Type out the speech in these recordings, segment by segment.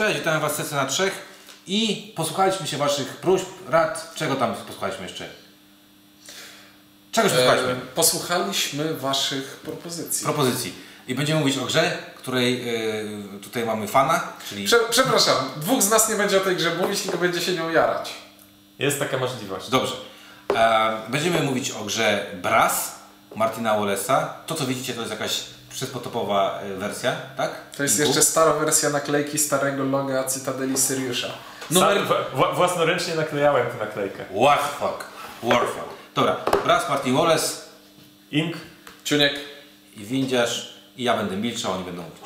Cześć, witam Was w sesji na trzech i posłuchaliśmy się Waszych próśb, rad. Czego tam posłuchaliśmy jeszcze? Czegoś posłuchaliśmy? E, posłuchaliśmy Waszych propozycji. Propozycji. I będziemy mówić o grze, której e, tutaj mamy fana, czyli... Prze przepraszam, dwóch z nas nie będzie o tej grze mówić, tylko będzie się nią jarać. Jest taka możliwość. Dobrze. E, będziemy mówić o grze Brass Martina Wallace'a. To co widzicie to jest jakaś przedpotopowa e, wersja, tak? To jest Inku. jeszcze stara wersja naklejki starego loga Cytadeli Syriusza. Numer... Wła- własnoręcznie naklejałem tę naklejkę. Warfuck. Warfuck. Dobra. Brass, Martin Wallace Ink. Ciuniek. i Windziarz i ja będę milczał, oni będą mówić.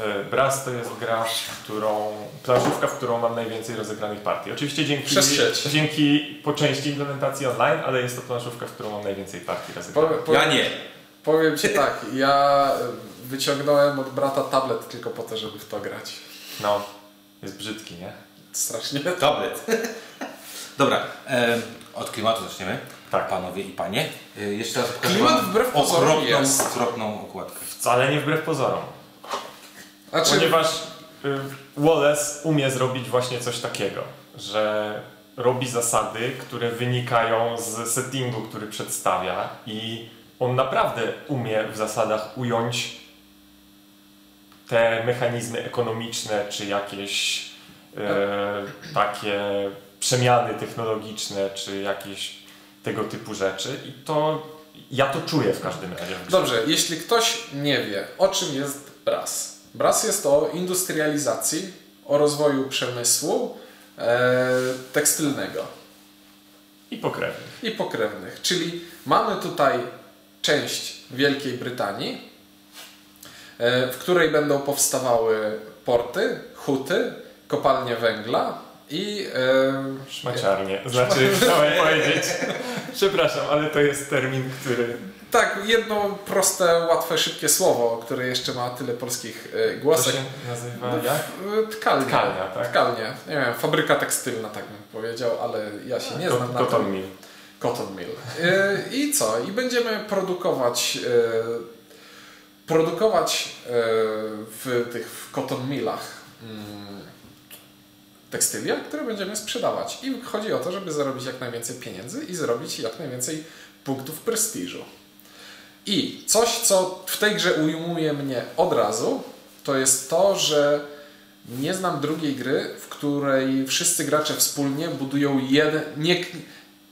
e, Brass to jest gra, którą, planszówka, w którą mam najwięcej rozegranych partii. Oczywiście dzięki, dzięki po części implementacji online, ale jest to planszówka, w którą mam najwięcej partii Po, rozegranych. po, Ja nie. Powiem Ci tak, ja wyciągnąłem od brata tablet tylko po to, żeby w to grać. No, jest brzydki, nie? Strasznie. Tablet. Dobra. E, od klimatu zaczniemy. Tak. Panowie i panie. E, jeszcze raz pokażę Klimat wam wbrew pozorom okropną, jest. okropną okładkę. Wcale nie wbrew pozorom. Znaczy, Ponieważ y, Wallace umie zrobić właśnie coś takiego, że robi zasady, które wynikają z settingu, który przedstawia i on naprawdę umie w zasadach ująć te mechanizmy ekonomiczne czy jakieś e, takie przemiany technologiczne czy jakieś tego typu rzeczy i to ja to czuję w każdym razie. Dobrze, jeśli ktoś nie wie, o czym jest BRAS. BRAS jest o industrializacji, o rozwoju przemysłu e, tekstylnego I pokrewny. i pokrewnych. Czyli mamy tutaj część Wielkiej Brytanii, e, w której będą powstawały porty, huty, kopalnie węgla i e, Szmaciarnie. Znaczy, chciałem powiedzieć. Przepraszam, ale to jest termin, który. tak, jedno proste, łatwe, szybkie słowo, które jeszcze ma tyle polskich e, To głosek. się nazywa jak? Tkalnia. Tkalnia, tak? Tkalnia. Nie wiem, fabryka tekstylna, tak bym powiedział, ale ja się nie znam na Cotton tym. Mill. Cotton Mill. E, I co? I będziemy produkować e, produkować e, w tych w cotton millach mm, tekstylia, które będziemy sprzedawać. I chodzi o to, żeby zarobić jak najwięcej pieniędzy i zrobić jak najwięcej punktów prestiżu. I coś, co w tej grze ujmuje mnie od razu, to jest to, że nie znam drugiej gry, w której wszyscy gracze wspólnie budują jeden. Nie,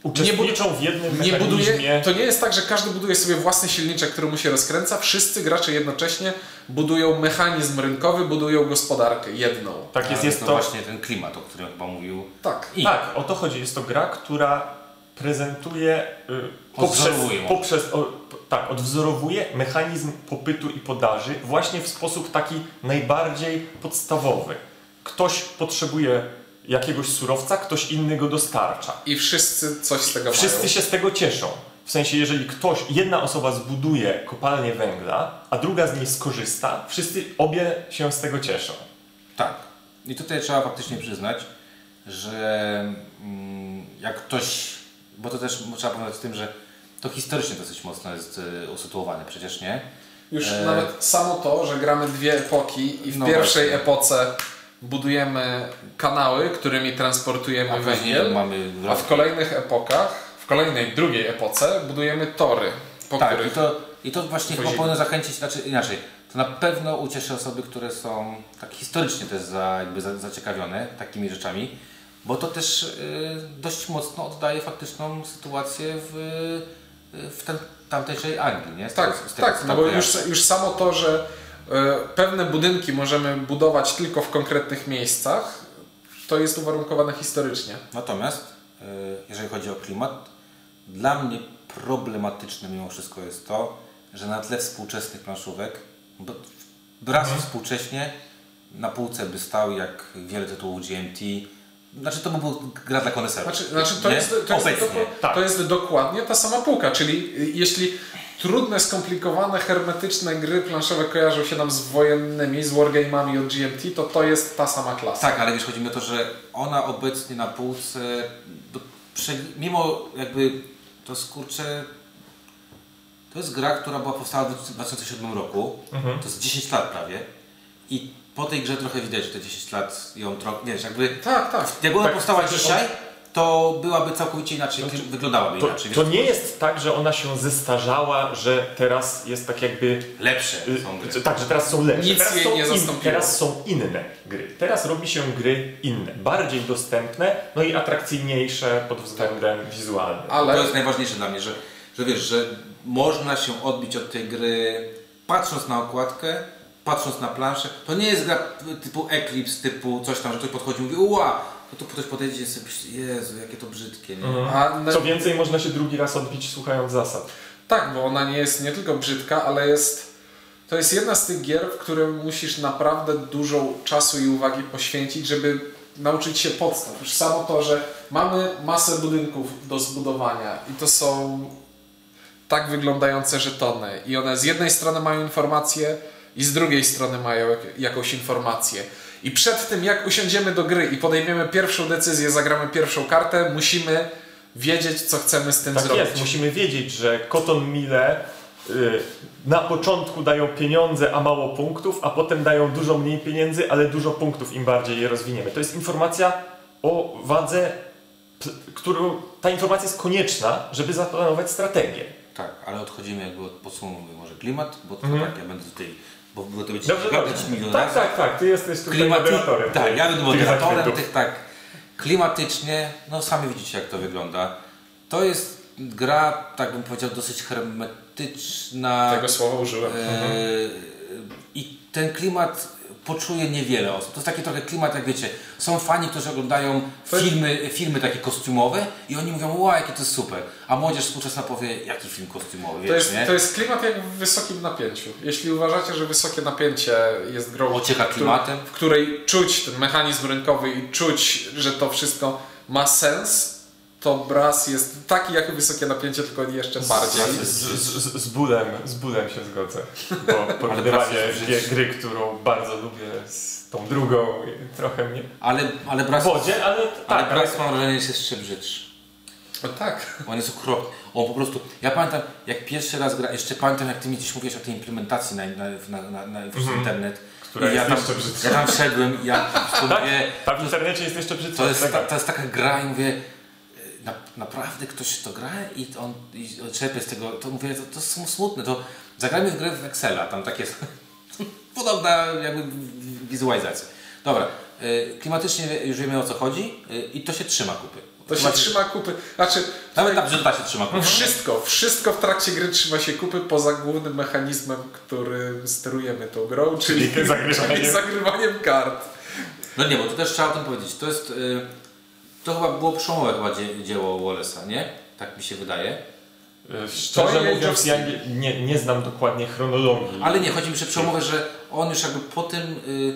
Uczestniczą w jednym nie buduje, mechanizmie. to nie jest tak, że każdy buduje sobie własny silniczek, który mu się rozkręca. Wszyscy gracze jednocześnie budują mechanizm rynkowy, budują gospodarkę jedną. Tak jest, jest to to. właśnie ten klimat, o którym chyba mówił. Tak. I Tak, o to chodzi. Jest to gra, która prezentuje y, poprzez, poprzez o, tak, odwzorowuje mechanizm popytu i podaży właśnie w sposób taki najbardziej podstawowy. Ktoś potrzebuje jakiegoś surowca, ktoś inny go dostarcza. I wszyscy coś z tego Wszyscy mają. się z tego cieszą. W sensie, jeżeli ktoś, jedna osoba zbuduje kopalnię węgla, a druga z niej skorzysta, wszyscy obie się z tego cieszą. Tak. I tutaj trzeba faktycznie przyznać, że mm, jak ktoś, bo to też trzeba pamiętać z tym, że to historycznie dosyć mocno jest y, usytuowane, przecież nie? Już E, nawet samo to, że gramy dwie epoki i w No pierwszej właśnie. epoce budujemy kanały, którymi transportujemy A węgiel, a w kolejnych epokach, w kolejnej drugiej epoce budujemy tory, po Tak, i których to, i to właśnie chyba powinno zachęcić, znaczy inaczej, to na pewno ucieszy osoby, które są tak historycznie też za, jakby za, zaciekawione takimi rzeczami, bo to też y, dość mocno oddaje faktyczną sytuację w, y, w ten, tamtejszej Anglii, nie? Z Tak, tego- z tego, tak, no bo już, już samo to, że pewne budynki możemy budować tylko w konkretnych miejscach, to jest uwarunkowane historycznie. Natomiast, y, jeżeli chodzi o klimat, dla mnie problematyczne mimo wszystko jest to, że na tle współczesnych planszówek, bo Brass współcześnie na półce by stał jak wiele tytułów GMT. Znaczy to by była gra dla koneserów. Znaczy, znaczy to, jest, to, jest, to, tak. to jest dokładnie ta sama półka, czyli y, jeśli trudne, skomplikowane, hermetyczne gry planszowe kojarzą się nam z wojennymi, z wargamami od GMT, to to jest ta sama klasa. Tak, ale wiesz, chodzi mi o to, że ona obecnie na półce, do, prze, mimo jakby to skurcze, to jest gra, która była powstała w 2007 roku, Mhm. to jest 10 lat prawie i po tej grze trochę widać, że te 10 lat ją trochę, wiesz, jakby Tak, tak. jak ona Tak, powstała tak, że dzisiaj, to byłaby całkowicie inaczej, wyglądałaby To, inaczej. to nie jest tak, że ona się zestarzała, że teraz jest tak jakby Lepsze Y, są gry. Tak, że teraz są lepsze. Nic teraz jej są nie zastąpiło. Teraz są inne gry. Teraz robi się gry inne, bardziej dostępne, no i atrakcyjniejsze pod względem wizualnym. Ale To jest najważniejsze dla mnie, że, że wiesz, że można się odbić od tej gry patrząc na okładkę, patrząc na planszę. To nie jest gra typu Eclipse, typu coś tam, że ktoś podchodzi i mówi uła, to tu ktoś podejdzie i sobie myśli, Jezu, jakie to brzydkie, nie? Mhm. na, Co więcej, można się drugi raz odbić słuchając zasad. tak, bo ona nie jest nie tylko brzydka, ale jest. To jest jedna z tych gier, w którym musisz naprawdę dużo czasu i uwagi poświęcić, żeby nauczyć się podstaw. Już samo to, że mamy masę budynków do zbudowania i to są tak wyglądające żetony i one z jednej strony mają informacje i z drugiej strony mają jak, jakąś informację. I przed tym jak usiądziemy do gry i podejmiemy pierwszą decyzję, zagramy pierwszą kartę, musimy wiedzieć co chcemy z tym Tak zrobić. jest, musimy wiedzieć, że Cotton Mille y, na początku dają pieniądze, a mało punktów, a potem dają dużo mniej pieniędzy, ale dużo punktów im bardziej je rozwiniemy. To jest informacja o wadze, którą ta informacja jest konieczna, żeby zaplanować strategię. Tak, ale odchodzimy jakby od podsumowania może klimat, bo to Mhm. tak, ja będę tutaj, bo, bo to będzie Dobrze, gadać milion Tak, tak, tak, ty jesteś tutaj Klimaty... moderatorem. Tak, ja będę moderatorem tych tak. Klimatycznie, no sami widzicie jak to wygląda. To jest gra, tak bym powiedział, dosyć hermetyczna. Tego słowa użyłem. E, I ten klimat poczuje niewiele osób. To jest taki trochę klimat, jak wiecie, są fani, którzy oglądają filmy, filmy takie kostiumowe i oni mówią, wow, jakie to jest super. A młodzież współczesna powie, jaki film kostiumowy, wiesz, To jest, nie? to jest klimat jak w wysokim napięciu. Jeśli uważacie, że wysokie napięcie jest grą, Ocieka w klimatem. w której czuć ten mechanizm rynkowy i czuć, że to wszystko ma sens, to Brass jest taki jak wysokie napięcie, tylko jeszcze bardziej. Z, z, z, z, bólem, z bólem się zgodzę, bo porównywanie gry, którą bardzo lubię z tą drugą, trochę mnie Ale, ale Brass, w wodzie, ale tak, ale, Brass mam wrażenie jest jeszcze brzydszy. No tak. On jest okropny. On po prostu, ja pamiętam, jak pierwszy raz gra, jeszcze pamiętam, jak ty mi gdzieś mówiłeś o tej implementacji na, na, na, na, na przez internet. Mhm. Która ja tam, ja tam wszedłem i ja tak, mówię, ta w internecie jest jeszcze brzydsza To jest, tego. ta, to jest taka gra i mówię, na, naprawdę ktoś to gra i on i czerpie z tego, to mówię, to, to są smutne, to zagrajmy w grę w Excela, tam takie podobna jakby wizualizacja. Dobra, y, klimatycznie już wiemy o co chodzi y, i to się trzyma kupy. To się trzyma kupy. Znaczy, Nawet ta brzydota się trzyma kupy. wszystko, wszystko w trakcie gry trzyma się kupy poza głównym mechanizmem, którym sterujemy tą grą, czyli, Czyli zagrywaniem. czyli zagrywaniem kart. No nie, bo to też trzeba o tym powiedzieć. To jest, y, to chyba było przełomowe chyba dzie, dzieło Wallace'a, nie? Tak mi się wydaje. Y, Szczerze mówiąc, ja nie, nie, znam dokładnie chronologii. Ale nie, chodzi mi, że przełomowe, że on już jakby po tym, y,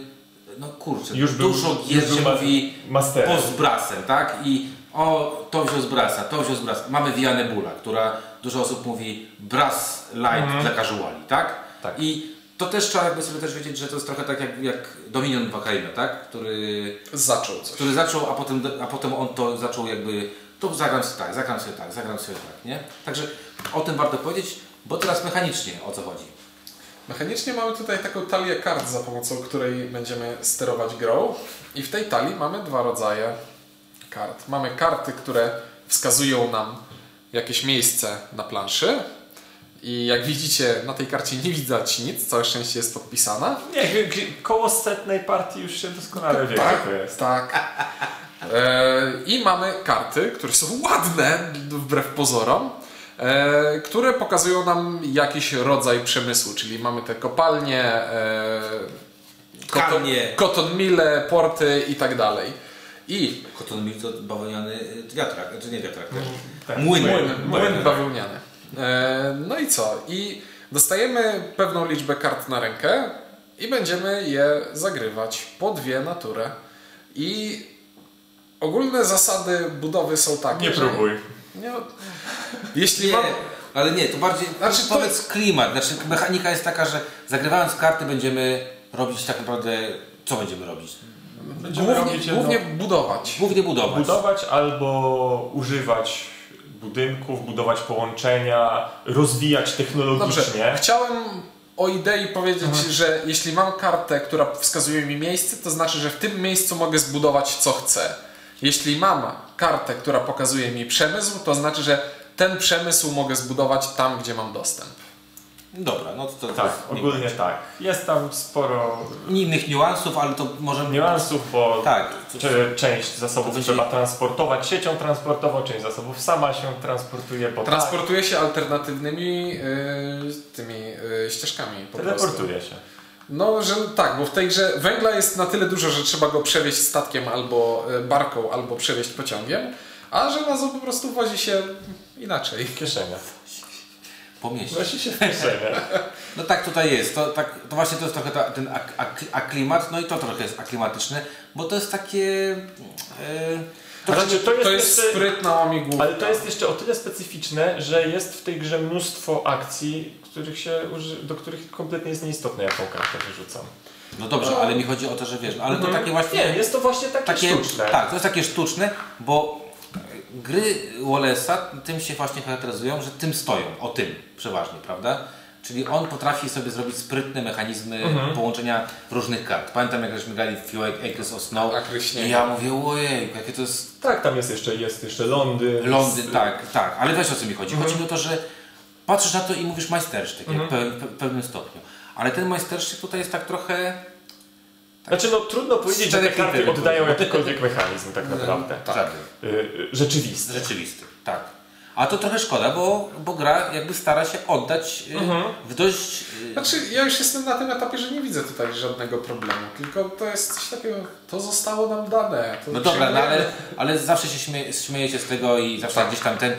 no kurczę, Już był- dużo już gier był się ma- mówi masterem. post brasem, tak? I o, to wziął z brasa, to wziął z brasa. Mamy Vianę Bula, która dużo osób mówi brass light dla casuali, tak? Tak. I to też trzeba jakby sobie też wiedzieć, że to jest trochę tak jak, jak Dominion Baccarino, tak? Który, Zaczął coś. który zaczął, a potem, a potem on to zaczął jakby, to zagram sobie tak, zagram sobie tak, zagram sobie tak, nie? Także o tym warto powiedzieć, bo teraz mechanicznie o co chodzi. Mechanicznie mamy tutaj taką talię kart, za pomocą której będziemy sterować grą. I w tej talii mamy dwa rodzaje kart. Mamy karty, które wskazują nam jakieś miejsce na planszy. I jak widzicie, na tej karcie nie widać nic, całe szczęście jest podpisana. Nie, koło setnej partii już się doskonale wie, tak, to jest. tak. E, I mamy karty, które są ładne, wbrew pozorom, e, które pokazują nam jakiś rodzaj przemysłu, czyli mamy te kopalnie, e, koton, Tkanie. cotton mille, porty i tak dalej. I Koton Mill to bawełniany wiatrak, czy nie wiatrak, Tak. młyn. Młyn. młyn bawełniany. E, no i co? I dostajemy pewną liczbę kart na rękę i będziemy je zagrywać po dwie na turę. I ogólne zasady budowy są takie, Nie że... próbuj. Nie, jeśli Nie, mam... ale nie, to bardziej Znaczy, to- powiedz klimat. Znaczy mechanika jest taka, że zagrywając karty będziemy robić tak naprawdę, co będziemy robić? Będziemy Głównie, robić jedno- głównie budować. Głównie budować. budować albo używać budynków, budować połączenia, rozwijać Dobrze, technologicznie. chciałem o idei powiedzieć, że jeśli mam kartę, która wskazuje mi miejsce, to znaczy, że w tym miejscu mogę zbudować co chcę. Jeśli mam kartę, która pokazuje mi przemysł, to znaczy, że ten przemysł mogę zbudować tam, gdzie mam dostęp. Dobra, no to, to Tak, to nie- ogólnie tak. Jest tam sporo innych niuansów, ale to może... niuansów, bo Tak. czy część zasobów To trzeba transportować siecią transportową, część zasobów sama się transportuje, bo Transportuje się alternatywnymi yy, tymi yy, ścieżkami po tak, prostu. teleportuje się. No, że tak, bo w tej grze węgla jest na tyle dużo, że trzeba go przewieźć statkiem albo y, barką, albo przewieźć pociągiem, a żelazo po prostu wozi się inaczej. W kieszeniach. Po mieście. Nosi się w kieszeniach. No tak tutaj jest. To, tak, to właśnie to jest trochę ta, ten ak, ak, aklimat, no i to trochę jest aklimatyczne, bo to jest takie... Yy, to, Ale czy to jest, To jest jeszcze, sprytna łamigłówka. ale to jest jeszcze o tyle specyficzne, że jest w tej grze mnóstwo akcji, których się uży, do których kompletnie jest nieistotne, jaką kartę wyrzucam. no dobrze, ale mi chodzi o to, że wiesz, no, ale to takie właśnie... Nie, jest to właśnie takie, takie, sztuczne. Tak, to jest takie sztuczne, bo gry Wallace'a tym się właśnie charakteryzują, że tym stoją, o tym przeważnie, prawda? Czyli on potrafi sobie zrobić sprytne mechanizmy Mhm. połączenia różnych kart. Pamiętam jak żeśmy grali w Few Acres of Snow i ja mówię, ojej, jakie to jest Tak, tam jest jeszcze, jest jeszcze Londyn. Londyn, jest, tak, tak, ale wiesz o co mi chodzi. Mhm. Chodzi mi o to, że patrzysz na to i mówisz majstersztyk pe- w pewnym stopniu. Ale ten majstersztyk tutaj jest tak trochę Znaczy no trudno powiedzieć, że te karty oddają jakikolwiek mechanizm tak naprawdę. tak. y, rzeczywisty. Rzeczywisty, tak. A to trochę szkoda, bo, bo gra jakby stara się oddać y, Mhm. w dość... y, Znaczy, ja już jestem na tym etapie, że nie widzę tutaj żadnego problemu, tylko to jest coś takiego, to zostało nam dane. To No dobra, no ale, ale zawsze się śmieje, śmiejecie z tego i zawsze Tak. gdzieś tam ten, y,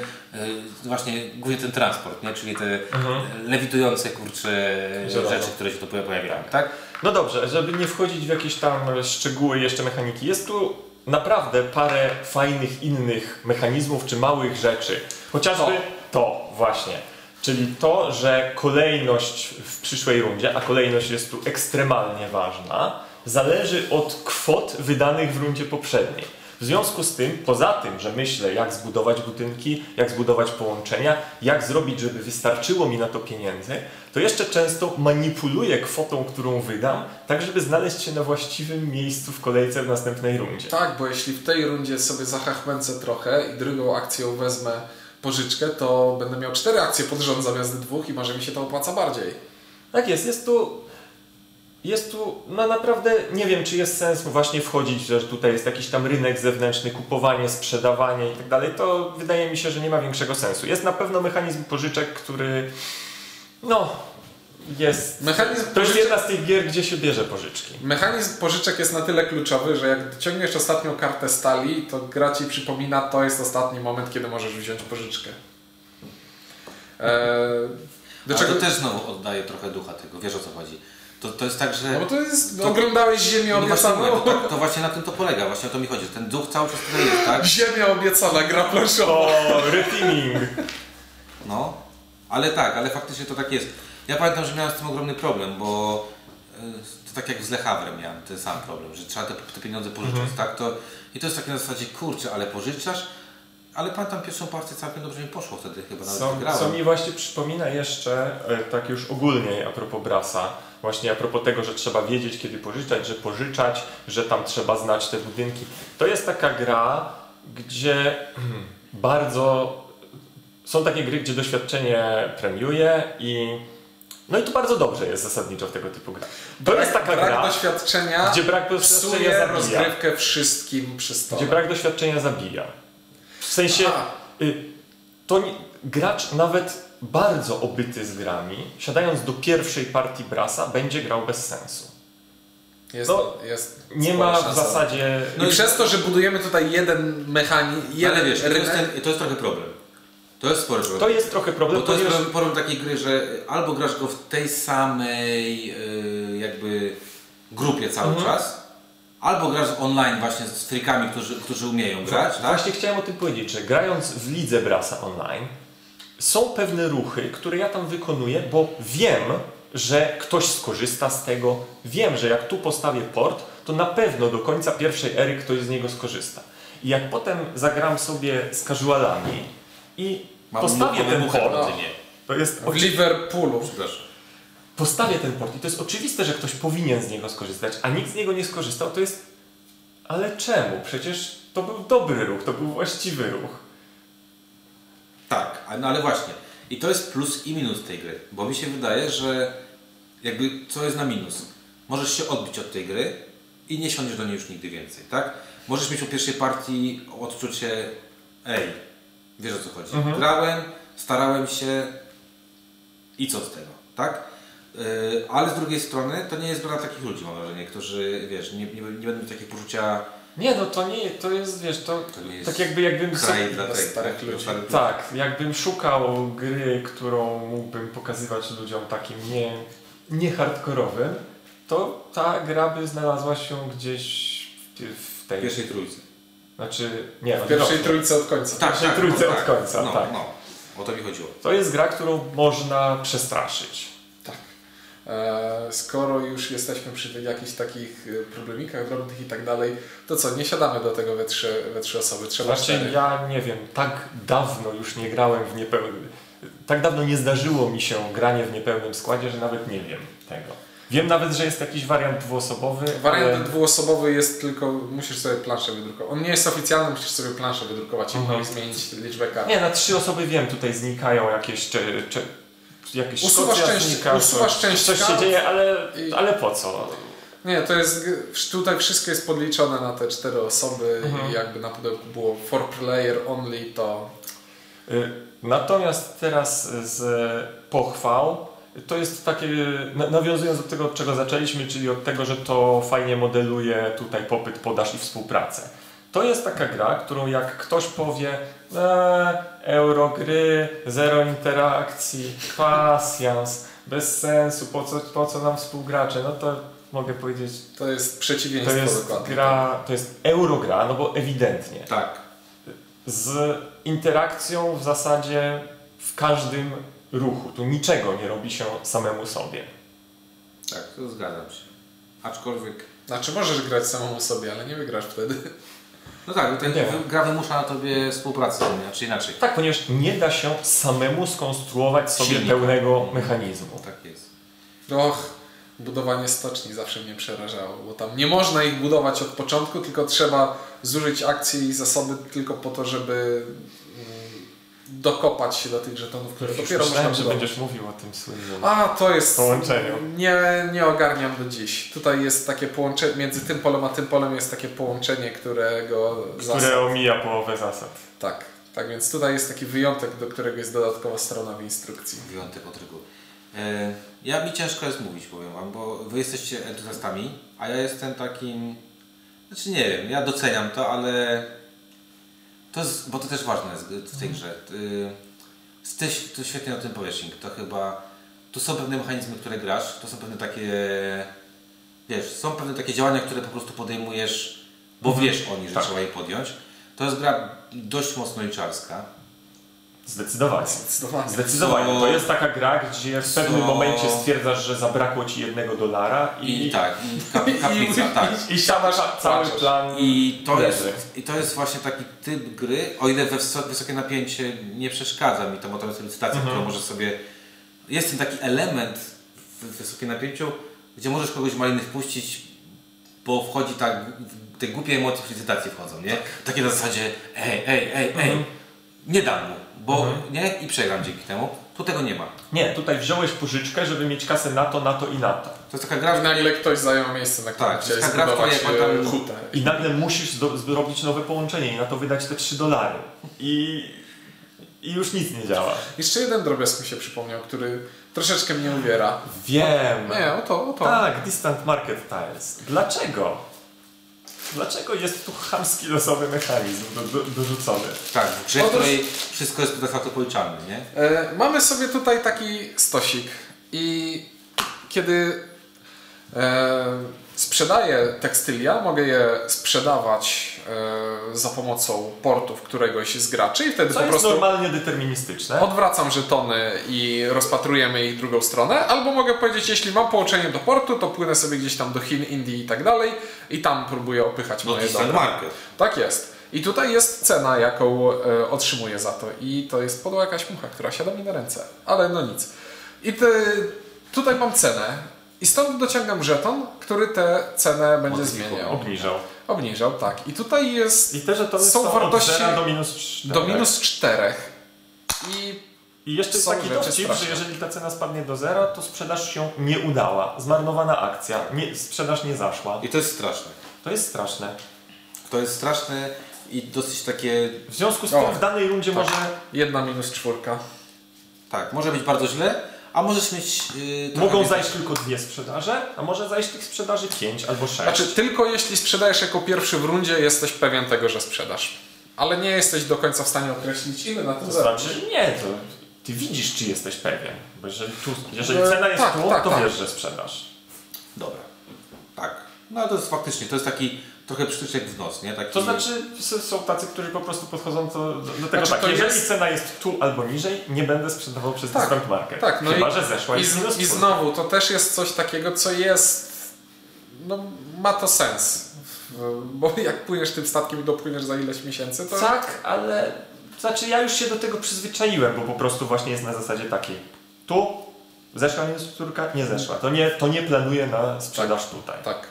właśnie głównie ten transport, nie? czyli te Mhm. lewitujące kurcze rzeczy, które się tu pojawiają, tak? No dobrze, żeby nie wchodzić w jakieś tam szczegóły jeszcze mechaniki, jest tu naprawdę parę fajnych innych mechanizmów czy małych rzeczy. Chociażby to, właśnie. Czyli to, że kolejność w przyszłej rundzie, a kolejność jest tu ekstremalnie ważna, zależy od kwot wydanych w rundzie poprzedniej. W związku z tym, poza tym, że myślę, jak zbudować budynki, jak zbudować połączenia, jak zrobić, żeby wystarczyło mi na to pieniędzy, to jeszcze często manipuluję kwotą, którą wydam, tak żeby znaleźć się na właściwym miejscu w kolejce w następnej rundzie. Tak, bo jeśli w tej rundzie sobie zachachmęcę trochę i drugą akcją wezmę pożyczkę, to będę miał cztery akcje pod rząd zamiast dwóch i może mi się to opłaca bardziej. Tak jest, jest tu. Jest tu, no naprawdę nie wiem, czy jest sens właśnie wchodzić, że tutaj jest jakiś tam rynek zewnętrzny, kupowanie, sprzedawanie i tak dalej. To wydaje mi się, że nie ma większego sensu. Jest na pewno mechanizm pożyczek, który no jest. Mechanizm To jest pożyczek- jedna z tych gier, gdzie się bierze pożyczki. Mechanizm pożyczek jest na tyle kluczowy, że jak ciągniesz ostatnią kartę stali, to gra ci przypomina, to jest ostatni moment, kiedy możesz wziąć pożyczkę. Eee, do Ale czego to też znowu oddaje trochę ducha tego, wiesz o co chodzi. To, to jest tak, że... No bo to jest. To- oglądałeś Ziemię No właśnie obiecaną? mówię, to, to właśnie na tym to polega, właśnie o to mi chodzi. Ten duch cały czas tutaj jest, tak? Ziemia obiecana, gra planszowa. O, reteaming! No, ale tak, ale faktycznie to tak jest. Ja pamiętam, że miałem z tym ogromny problem, bo y, to tak jak z Le Havre miałem ten sam problem, że trzeba te, te pieniądze pożyczać, tak? To, I to jest takie na zasadzie, kurczę, ale pożyczasz? Ale pamiętam pierwszą partię całkiem dobrze mi poszło wtedy chyba, nawet Co, co mi właśnie przypomina jeszcze, e, tak już ogólnie a propos Brasa, właśnie a propos tego, że trzeba wiedzieć kiedy pożyczać, że pożyczać, że tam trzeba znać te budynki. To jest taka gra, gdzie bardzo... Są takie gry, gdzie doświadczenie premiuje i... No i to bardzo dobrze jest zasadniczo w tego typu gra. To jest taka brak gra, doświadczenia gdzie brak doświadczenia zabija. rozgrywkę wszystkim przy stole. Gdzie brak doświadczenia zabija. W sensie... Y, to nie, gracz nawet bardzo obyty z grami, siadając do pierwszej partii Brasa, będzie grał bez sensu. Jest, No, jest Nie ma w zasadzie. No i przez to, że budujemy tutaj jeden mechanizm, jeden ale wiesz, to jest, ten, to jest trochę problem. To jest spory problem. To jest trochę problem, Bo to jest ponieważ problem, problem takiej gry, że albo grasz go w tej samej y, jakby grupie cały Mhm. czas, albo grasz online właśnie z frikami, którzy, którzy umieją grać, tak? Właśnie chciałem o tym powiedzieć, że grając w lidze Brasa online, są pewne ruchy, które ja tam wykonuję, bo wiem, że ktoś skorzysta z tego. Wiem, że jak tu postawię port, to na pewno do końca pierwszej ery ktoś z niego skorzysta. I jak potem zagram sobie z casualami i Mam postawię mu- ten port, tynie. to jest w Liverpoolu. Przepraszam. Postawię ten port i to jest oczywiste, że ktoś powinien z niego skorzystać, a nikt z niego nie skorzystał, to jest... Ale czemu? Przecież to był dobry ruch, to był właściwy ruch. Tak, no ale właśnie. I to jest plus i minus tej gry, bo mi się wydaje, że jakby co jest na minus? Możesz się odbić od tej gry i nie siądziesz do niej już nigdy więcej, tak? Możesz mieć po pierwszej partii odczucie, ej, wiesz o co chodzi. Mhm. Grałem, starałem się i co z tego, tak? Yy, ale z drugiej strony to nie jest gra dla takich ludzi, mam wrażenie, którzy, wiesz, nie, nie, nie będą mieć takiego poczucia, Nie, no to nie, to jest, wiesz, to, to tak jakby jakbym kraj sobie, dla, dla tej, starych tak, ludzi. tak, jakbym szukał gry, którą mógłbym pokazywać ludziom takim nie, nie hardkorowym, to ta gra by znalazła się gdzieś w, w W tej, pierwszej trójce. znaczy, nie, W pierwszej trójce od końca. Tak, pierwszej tak, trójce no od tak. końca, no, tak. No, o to mi chodziło. To jest gra, którą można przestraszyć. E, skoro już jesteśmy przy jakichś takich e, problemikach drobnych i tak dalej, to co, nie siadamy do tego we trzy, we trzy osoby, trzeba Znaczy, cztery. ja nie wiem, tak dawno już nie grałem w niepełnym. Tak dawno nie zdarzyło mi się granie w niepełnym składzie, że nawet nie wiem tego. Wiem nawet, że jest jakiś wariant dwuosobowy. Wariant ale... dwuosobowy jest tylko, musisz sobie planszę wydrukować. On nie jest oficjalny, musisz sobie planszę wydrukować Mhm. i zmienić liczbę kart. Nie, na trzy osoby wiem, tutaj znikają jakieś. Czy, czy, jakieś część- znika, usuwasz coś- się dzieje, ale, i- ale po co? Nie, to jest, tutaj wszystko jest podliczone na te cztery osoby Mhm. i jakby na pudełku było for player only, to Y, Natomiast teraz z pochwał, to jest takie, na- nawiązując do tego, od czego zaczęliśmy, czyli od tego, że to fajnie modeluje tutaj popyt, podaż i współpracę. To jest taka gra, którą jak ktoś powie eee, eurogry, zero interakcji, pasjans, bez sensu, po co, po co nam współgracze, no to mogę powiedzieć, to jest to przeciwieństwo jest dokładnie. gra, to jest eurogra, no bo ewidentnie Tak. z interakcją w zasadzie w każdym ruchu. Tu niczego nie robi się samemu sobie. Tak, to zgadzam się. Aczkolwiek, Znaczy możesz grać samemu sobie, ale nie wygrasz wtedy. No tak, ten, gra wymusza na tobie współpracę, czy inaczej. Tak, ponieważ nie da się samemu skonstruować sobie Silnika. pełnego mechanizmu. Tak jest. Och, budowanie stoczni zawsze mnie przerażało, bo tam nie można ich budować od początku, tylko trzeba zużyć akcje i zasoby tylko po to, żeby dokopać się do tych żetonów, które Już dopiero myślałem, że będziesz mówił o tym słynnym. A, to jest... Połączeniu. Nie, nie ogarniam do dziś. Tutaj jest takie połączenie, między tym polem a tym polem jest takie połączenie, którego... które omija połowę zasad. Tak, tak więc tutaj jest taki wyjątek, do którego jest dodatkowa strona w instrukcji. Wyjątek od reguły. E, ja mi ciężko jest mówić, powiem wam, bo wy jesteście entuzjastami, a ja jestem takim... Znaczy nie wiem, ja doceniam to, ale... To jest, bo to też ważne jest w tej grze. Y, Ty, ty świetnie o tym powiesz, Ink. To chyba... Tu są pewne mechanizmy, które grasz, to są pewne takie... Wiesz, są pewne takie działania, które po prostu podejmujesz, bo Mhm. wiesz o nich, że Tak. trzeba je podjąć. To jest gra dość mocno liczarska. Zdecydowanie. Zdecydowanie. Zdecydowanie. To jest taka gra, gdzie w pewnym momencie stwierdzasz, że zabrakło ci jednego dolara i, I, tak, i kap, kaplica, tak. i siadasz cały plan. I to, jest, I to jest właśnie taki typ gry, o ile we wysok- wysokie napięcie nie przeszkadza mi to, jest licytacja, Mhm. którą możesz sobie... Jest ten taki element w wysokim napięciu, gdzie możesz kogoś malinny wpuścić, bo wchodzi tak, te głupie emocje w licytacji wchodzą, nie? Takie na zasadzie, ej, ej, ej, ej, Mhm. nie dam mu, bo Mhm. nie? I przegram dzięki temu. Tu tego nie ma. Nie, tutaj wziąłeś pożyczkę, żeby mieć kasę na to, na to i na to. To jest taka gra, I nagle ktoś zajął miejsce, na którym Tak, chciałeś zbudować e, tam- hutę. I nagle musisz zrobić nowe połączenie i na to wydać te 3 dolary. I, I już nic nie działa. Jeszcze jeden drobiazg mi się przypomniał, który troszeczkę mnie uwiera. Wiem. Nie, o to, o to. Tak, Distant Market Tiles. Dlaczego? Dlaczego jest tu chamski losowy mechanizm do, do, dorzucony? tak, w grze, Otóż- której wszystko jest de facto policzalne, nie? E, mamy sobie tutaj taki stosik i kiedy e, sprzedaję tekstylia, mogę je sprzedawać e, za pomocą portów któregoś z graczy i wtedy Co po jest prostu normalnie deterministyczne. odwracam żetony i rozpatrujemy ich drugą stronę, albo mogę powiedzieć, jeśli mam połączenie do portu, to płynę sobie gdzieś tam do Chin, Indii i tak dalej i tam próbuję opychać No moje dobra. Market. Tak jest. I tutaj jest cena, jaką e, otrzymuję za to. I to jest podła jakaś mucha, która siada mi na ręce. Ale no nic. I ty, tutaj mam cenę i stąd dociągam żeton, który tę cenę będzie Modyfikował. zmieniał. Obniżał. Obniżał, tak. I tutaj jest I te żetony Są są, wartości od 0 do minus 4. do minus 4. I I jeszcze jest taki dowcip, straszne. że jeżeli ta cena spadnie do zera, to sprzedaż się nie udała. Zmarnowana akcja, nie, sprzedaż nie zaszła. I to jest straszne. To jest straszne. To jest straszne i dosyć takie... W związku z O, tym w danej rundzie tak. może jedna minus czwórka. Tak, może być bardzo źle, a możesz mieć... Yy, mogą więcej- zajść tylko dwie sprzedaże, a może zajść tych sprzedaży pięć albo sześć. Znaczy, tylko jeśli sprzedajesz jako pierwszy w rundzie, jesteś pewien tego, że sprzedasz. Ale nie jesteś do końca w stanie określić, ile na tym to zarobisz. znaczy nie, to ty widzisz, czy jesteś pewien. Bo jeżeli, tu, jeżeli E, cena jest tak, tu, tak, to tak. wiesz, że sprzedasz. Dobra. Tak. No to jest faktycznie, to jest taki trochę przytyczek w nos, nie? Taki... To znaczy są tacy, którzy po prostu podchodzą do, do tego Znaczy, tak, jeżeli jest- cena jest tu albo niżej, nie będę sprzedawał przez Tak, discount market. tak, no Chyba, i- że zeszła I, z, I znowu, to też jest coś takiego, co jest. No, ma to sens. Bo jak płyniesz tym statkiem i dopłyniesz za ileś miesięcy, to. Tak, ale znaczy ja już się do tego przyzwyczaiłem, bo po prostu właśnie jest na zasadzie takiej. Tu zeszła minus czwórka, nie zeszła. To nie, to nie planuję na sprzedaż tutaj. Tak.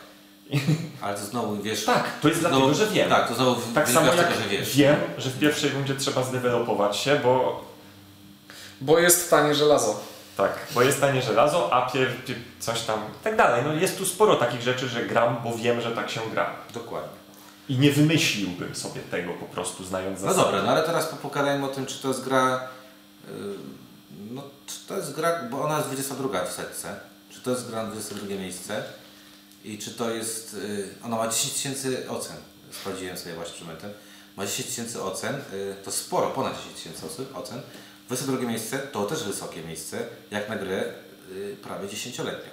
Ale to znowu, wiesz... Tak, to jest znowu, dlatego, że wiem. Tak, to znowu Tak samo jak tego, że wiesz. wiem, że w pierwszej rundzie trzeba zdevelopować się, bo Bo jest tanie żelazo. tak, bo jest tanie żelazo, a pier, pier, coś tam i tak dalej. No jest tu sporo takich rzeczy, że gram, bo wiem, że tak się gra. Dokładnie. I nie wymyśliłbym sobie tego po prostu znając No zasady. dobra, no ale teraz pogadajmy o tym, czy to jest gra... yy, No, czy to jest gra, bo ona jest 22 w setce. Czy to jest gra na 22 miejsce? I czy to jest... yy, Ona ma 10 tysięcy ocen. Sprawdziłem sobie właśnie przed. Ma 10 tysięcy ocen. yy, To sporo, ponad 10 tysięcy ocen- ocen. 22 miejsce to też wysokie miejsce, jak na grę yy, prawie 10-letnią.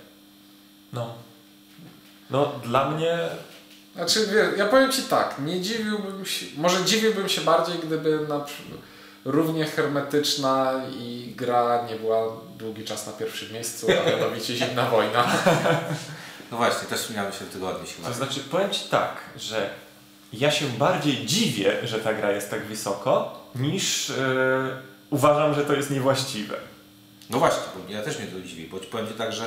No. No dla mnie Znaczy, ja powiem Ci tak, nie dziwiłbym się, może dziwiłbym się bardziej, gdyby na równie hermetyczna i gra nie była długi czas na pierwszym miejscu, a mianowicie zimna wojna. No właśnie, też miałem się tego odnieść chyba. To znaczy, powiem Ci tak, że ja się bardziej dziwię, że ta gra jest tak wysoko, niż e, uważam, że to jest niewłaściwe. No właśnie, bo ja też mnie to dziwi, bo ci powiem Ci tak, że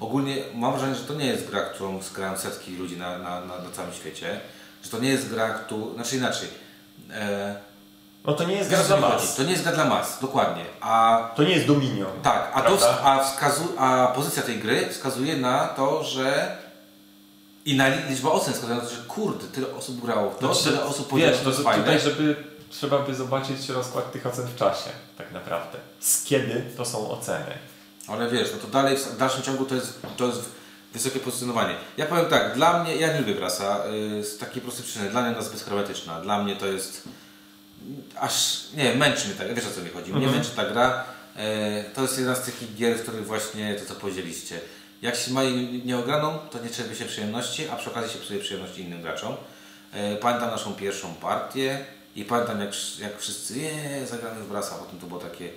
ogólnie mam wrażenie, że to nie jest gra, którą zgrają setki ludzi na, na, na, na całym świecie, że to nie jest gra, którą, znaczy inaczej, e, No to nie jest gra dla mas. to nie jest gra dla mas, dokładnie, a To nie jest Dominion. tak, a, to, a, wskazu, a pozycja tej gry wskazuje na to, że i na liczba ocen wskazuje na to, że kurde, tyle osób grało w to, Znaczy, tyle osób powiedziało, Wiesz, że to, to fajne. tutaj, żeby trzeba by zobaczyć rozkład tych ocen w czasie, tak naprawdę. Z kiedy to są oceny. Ale wiesz, no to dalej w dalszym ciągu to jest, to jest wysokie pozycjonowanie. Ja powiem tak, dla mnie, ja nie lubię Brasa y, z takiej prostej przyczyny. Dla mnie ona jest zbyt hermetyczna. Dla mnie to jest aż, nie męczy mnie tak, wiesz o co mi chodzi. Mnie Mhm. męczy ta gra. Y, To jest jedna z takich gier, w których właśnie to co powiedzieliście. Jak się ma jej nieograną, to nie czerpie się przyjemności, a przy okazji się psuje przyjemności innym graczom. Y, Pamiętam naszą pierwszą partię i pamiętam jak, jak wszyscy, je, zagramy w Brasa, potem to było takie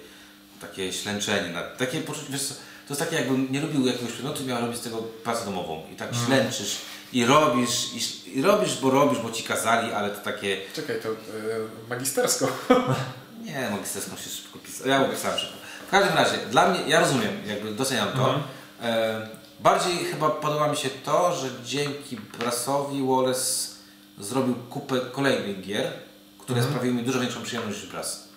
takie ślęczenie, na, takie poczucie, wiesz to jest takie jakbym nie lubił jakiegoś przedmiotu miał robić z tego pracę domową i tak ślęczysz i robisz, i, i robisz, bo robisz, bo ci kazali, ale to takie, Czekaj, to e, magistersko. nie, magisterską się szybko pisać, ja pisałem szybko. W każdym razie, dla mnie, ja rozumiem, jakby doceniam to. E, bardziej chyba podoba mi się to, że dzięki Brasowi Wallace zrobił kupę kolejnych gier, które sprawiły mi dużo większą przyjemność niż Bras.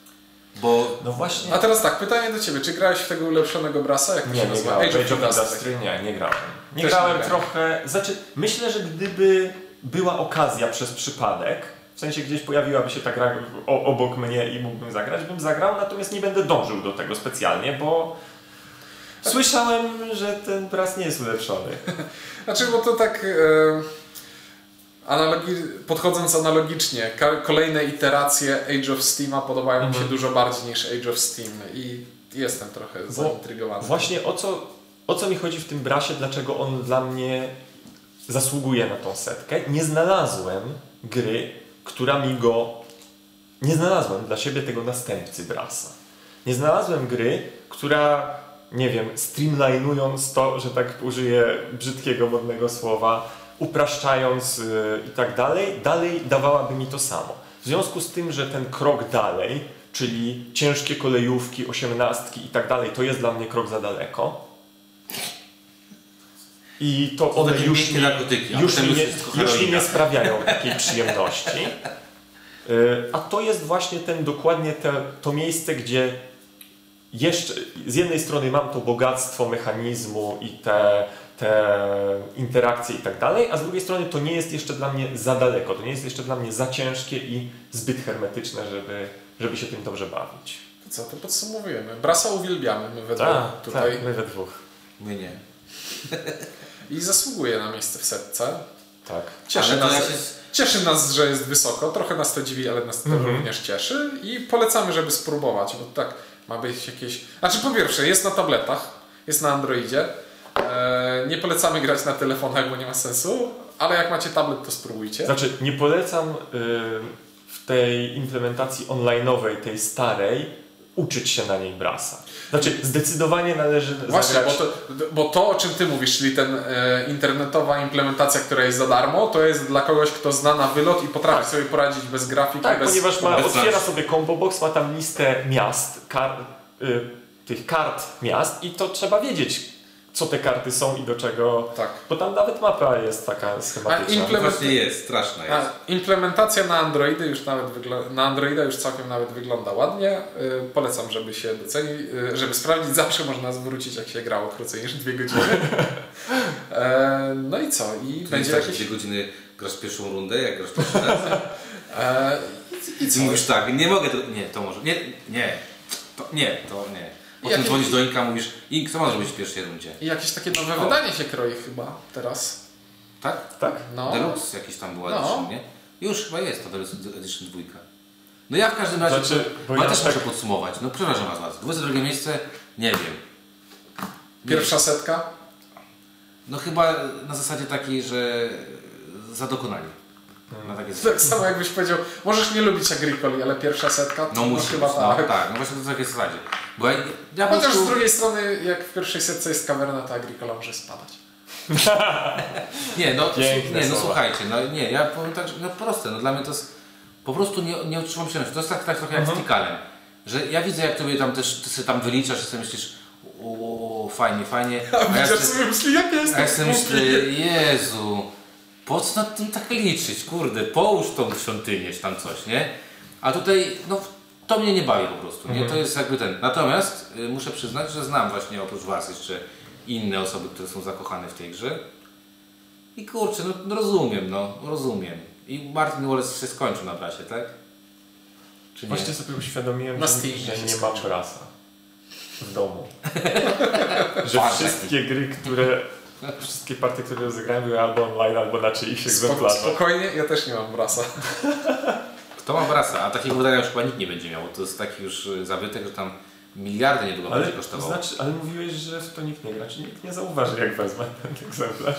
Bo No właśnie. A teraz tak, pytanie do Ciebie, czy grałeś w tego ulepszonego brasa? Jak to Nie, się nie nazywa? grałem. Age of Industry. Industry nie, nie grałem. Nie Też grałem nie grałem. trochę. Znaczy, myślę, że gdyby była okazja przez przypadek, w sensie gdzieś pojawiłaby się ta gra obok mnie i mógłbym zagrać, bym zagrał, natomiast nie będę dążył do tego specjalnie, bo słyszałem, że ten bras nie jest ulepszony. Znaczy, bo to tak e, analogi, podchodząc analogicznie, kolejne iteracje Age of Steama podobają mi się Mhm. dużo bardziej niż Age of Steam i jestem trochę zaintrygowany. Właśnie o co, o co mi chodzi w tym brasie, dlaczego on dla mnie zasługuje na tą setkę? Nie znalazłem gry, która mi go. Nie znalazłem dla siebie tego następcy brasa. Nie znalazłem gry, która, nie wiem, streamlinując to, że tak użyję brzydkiego, modnego słowa, upraszczając yy, i tak dalej, dalej dawałaby mi to samo. W związku z tym, że ten krok dalej, czyli ciężkie kolejówki, osiemnastki i tak dalej, to jest dla mnie krok za daleko, I to one takie już mi, narkotyki, już mi, nie, już mi nie sprawiają takiej przyjemności. Y, A to jest właśnie ten dokładnie te, to miejsce, gdzie jeszcze z jednej strony mam to bogactwo mechanizmu i te, te interakcje i tak dalej, a z drugiej strony to nie jest jeszcze dla mnie za daleko, to nie jest jeszcze dla mnie za ciężkie i zbyt hermetyczne, żeby, żeby się tym dobrze bawić. To co, to podsumowujemy. Brasa uwielbiamy my we dwóch Tak, tutaj tak, my we dwóch. My nie. i zasługuje na miejsce w setce. Tak. Cieszy nas, się... cieszy nas, że jest wysoko, trochę nas to dziwi, ale nas to Mhm. również cieszy i polecamy, żeby spróbować, bo tak ma być jakieś... Znaczy po pierwsze, jest na tabletach, jest na Androidzie. E, nie polecamy grać na telefonach, bo nie ma sensu, ale jak macie tablet, to spróbujcie. Znaczy, nie polecam y, w tej implementacji online'owej, tej starej, uczyć się na niej brasa. Znaczy, zdecydowanie należy Właśnie, zagrać... bo to, bo to, o czym Ty mówisz, czyli ten e, internetowa implementacja, która jest za darmo, to jest dla kogoś, kto zna na wylot i potrafi sobie poradzić bez grafiki, Tak, bez... ponieważ ma, bez otwiera znaczy. sobie combo box, ma tam listę miast, kar, y, tych kart miast i to trzeba wiedzieć, co te karty są i do czego... Tak. Bo tam nawet mapa jest taka A schematyczna. imple- Właśnie jest, straszna jest. A implementacja na Androidy już nawet wygl- na Androida już całkiem nawet wygląda ładnie. Y, polecam, żeby się docenić, y, żeby sprawdzić. Zawsze można zwrócić, jak się grało krócej niż dwie godziny. e, no i co? I To będzie jest tak, jakieś... dwie godziny grasz pierwszą rundę, jak grasz pierwszy raz. E, I, I I co? mówisz tak, nie mogę to... Nie, to może... Nie, nie. To, nie, to nie. Potem Jakie- dzwonisz do Inka, mówisz Ink, co ma zrobić w pierwszej rundzie? I jakieś takie nowe O. wydanie się kroi chyba teraz. Tak? Tak? No. Deluxe jakiś tam była No. edition, nie? Już chyba jest to Deluxe Edition 2. No ja w każdym razie, Znaczy, bo ja ja też tak- muszę podsumować. No przepraszam was, was. 22 miejsce, nie wiem. Pierwsza setka. No chyba na zasadzie takiej, że za dokonanie. Na takie Tak samo jakbyś powiedział, możesz nie lubić Agricoli, ale pierwsza setka to No musi chyba być, no, tak. tak. No właśnie to takiej zasadzie. Bo ja, ja Chociaż z prostu... drugiej strony, jak w pierwszej setce jest kawerna, to Agricola może spadać. Nie, no, Piękne nie, no słowa. słuchajcie, no nie, ja powiem tak, no proste, no dla mnie to jest, po prostu nie, nie odczuwam przyjemności. To jest tak, tak trochę jak z Tikalem, że ja widzę jak tobie tam też, ty sobie tam wyliczasz i sobie myślisz, o, fajnie, fajnie, A a ja sobie, sobie myśli, jak ja a jestem ja sobie myślę, Jezu, po co nad tym tak liczyć, kurde, połóż tą świątynię czy tam coś, nie? A tutaj, no to mnie nie bawi po prostu, nie? To jest jakby ten. Natomiast y, muszę przyznać, że znam właśnie oprócz was jeszcze inne osoby, które są zakochane w tej grze. I kurczę, no, no rozumiem, no, rozumiem. I Martin Wallace się skończył na brasie, tak? Czy nie? Właśnie sobie uświadomiłem, Na że, Steamie że się nie mam skończył. brasa w domu. że Patrz, wszystkie gry, które... Wszystkie partie, które rozegrałem były albo online, albo na czyichś Spok- egzemplarzach. spokojnie, ja też nie mam brasa. Kto ma brasa? A takiego wydania już chyba nikt nie będzie miał, bo to jest taki już y, zabytek, że tam miliardy niedługo Ale, będzie kosztowało. znaczy, ale mówiłeś, że w to nikt nie gra, czyli nikt nie zauważy, jak wezmę ten egzemplarz.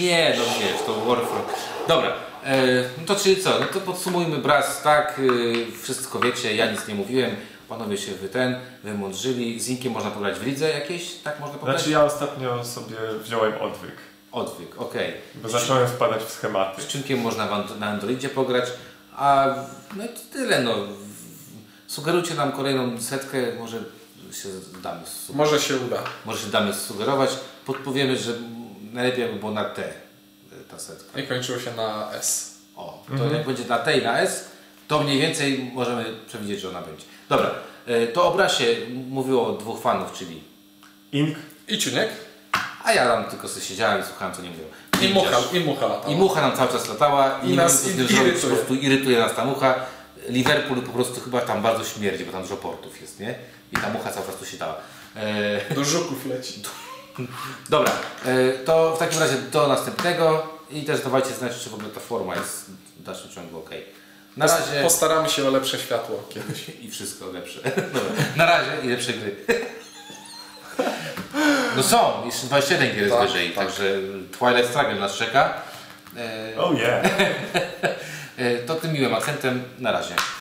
Nie, no wiesz, to Warframe. Dobra, e, no to czyli co? No to podsumujmy Braz, tak, y, wszystko wiecie, ja nic nie mówiłem, panowie się wy ten, wymądrzyli, z Inkiem można pograć w lidze jakieś, tak można pograć? Znaczy ja ostatnio sobie wziąłem odwyk, Odwyk, okej. bo zacząłem wpadać w schematy. Z czynkiem można na Androidzie pograć, a no i to tyle, no. Sugerujcie nam kolejną setkę, może się damy, Może się uda. może się damy sugerować, podpowiemy, że najlepiej jakby było na T y, ta setka. I kończyło się na S. O, to jak będzie na T i na S, to mniej więcej możemy przewidzieć, że ona będzie. Dobra, e, to o Brasie mówiło dwóch fanów, czyli Ink I Ciuniek. a ja tam tylko sobie siedziałem i słuchałem, co nie mówią. I mucha, i mucha latała. I mucha nam cały czas latała I nie nas i- zrobić, irytuje. po prostu irytuje nas ta mucha. Liverpool po prostu chyba tam bardzo śmierdzi, bo tam dużo portów jest, nie? I ta mucha cały czas tu się dała. E, Do żuków leci. dobra, e, to w takim razie do następnego i też dawajcie znać, czy w ogóle ta forma jest w dalszym ciągu ok. Na razie... Postaramy się o lepsze światło kiedyś. I wszystko lepsze. Dobra. Na razie i lepsze gry. No są, jeszcze 27 gier jest Tak, wyżej, tak. także Twilight Struggle nas czeka. Oh yeah. e, to tym miłym akcentem, na razie.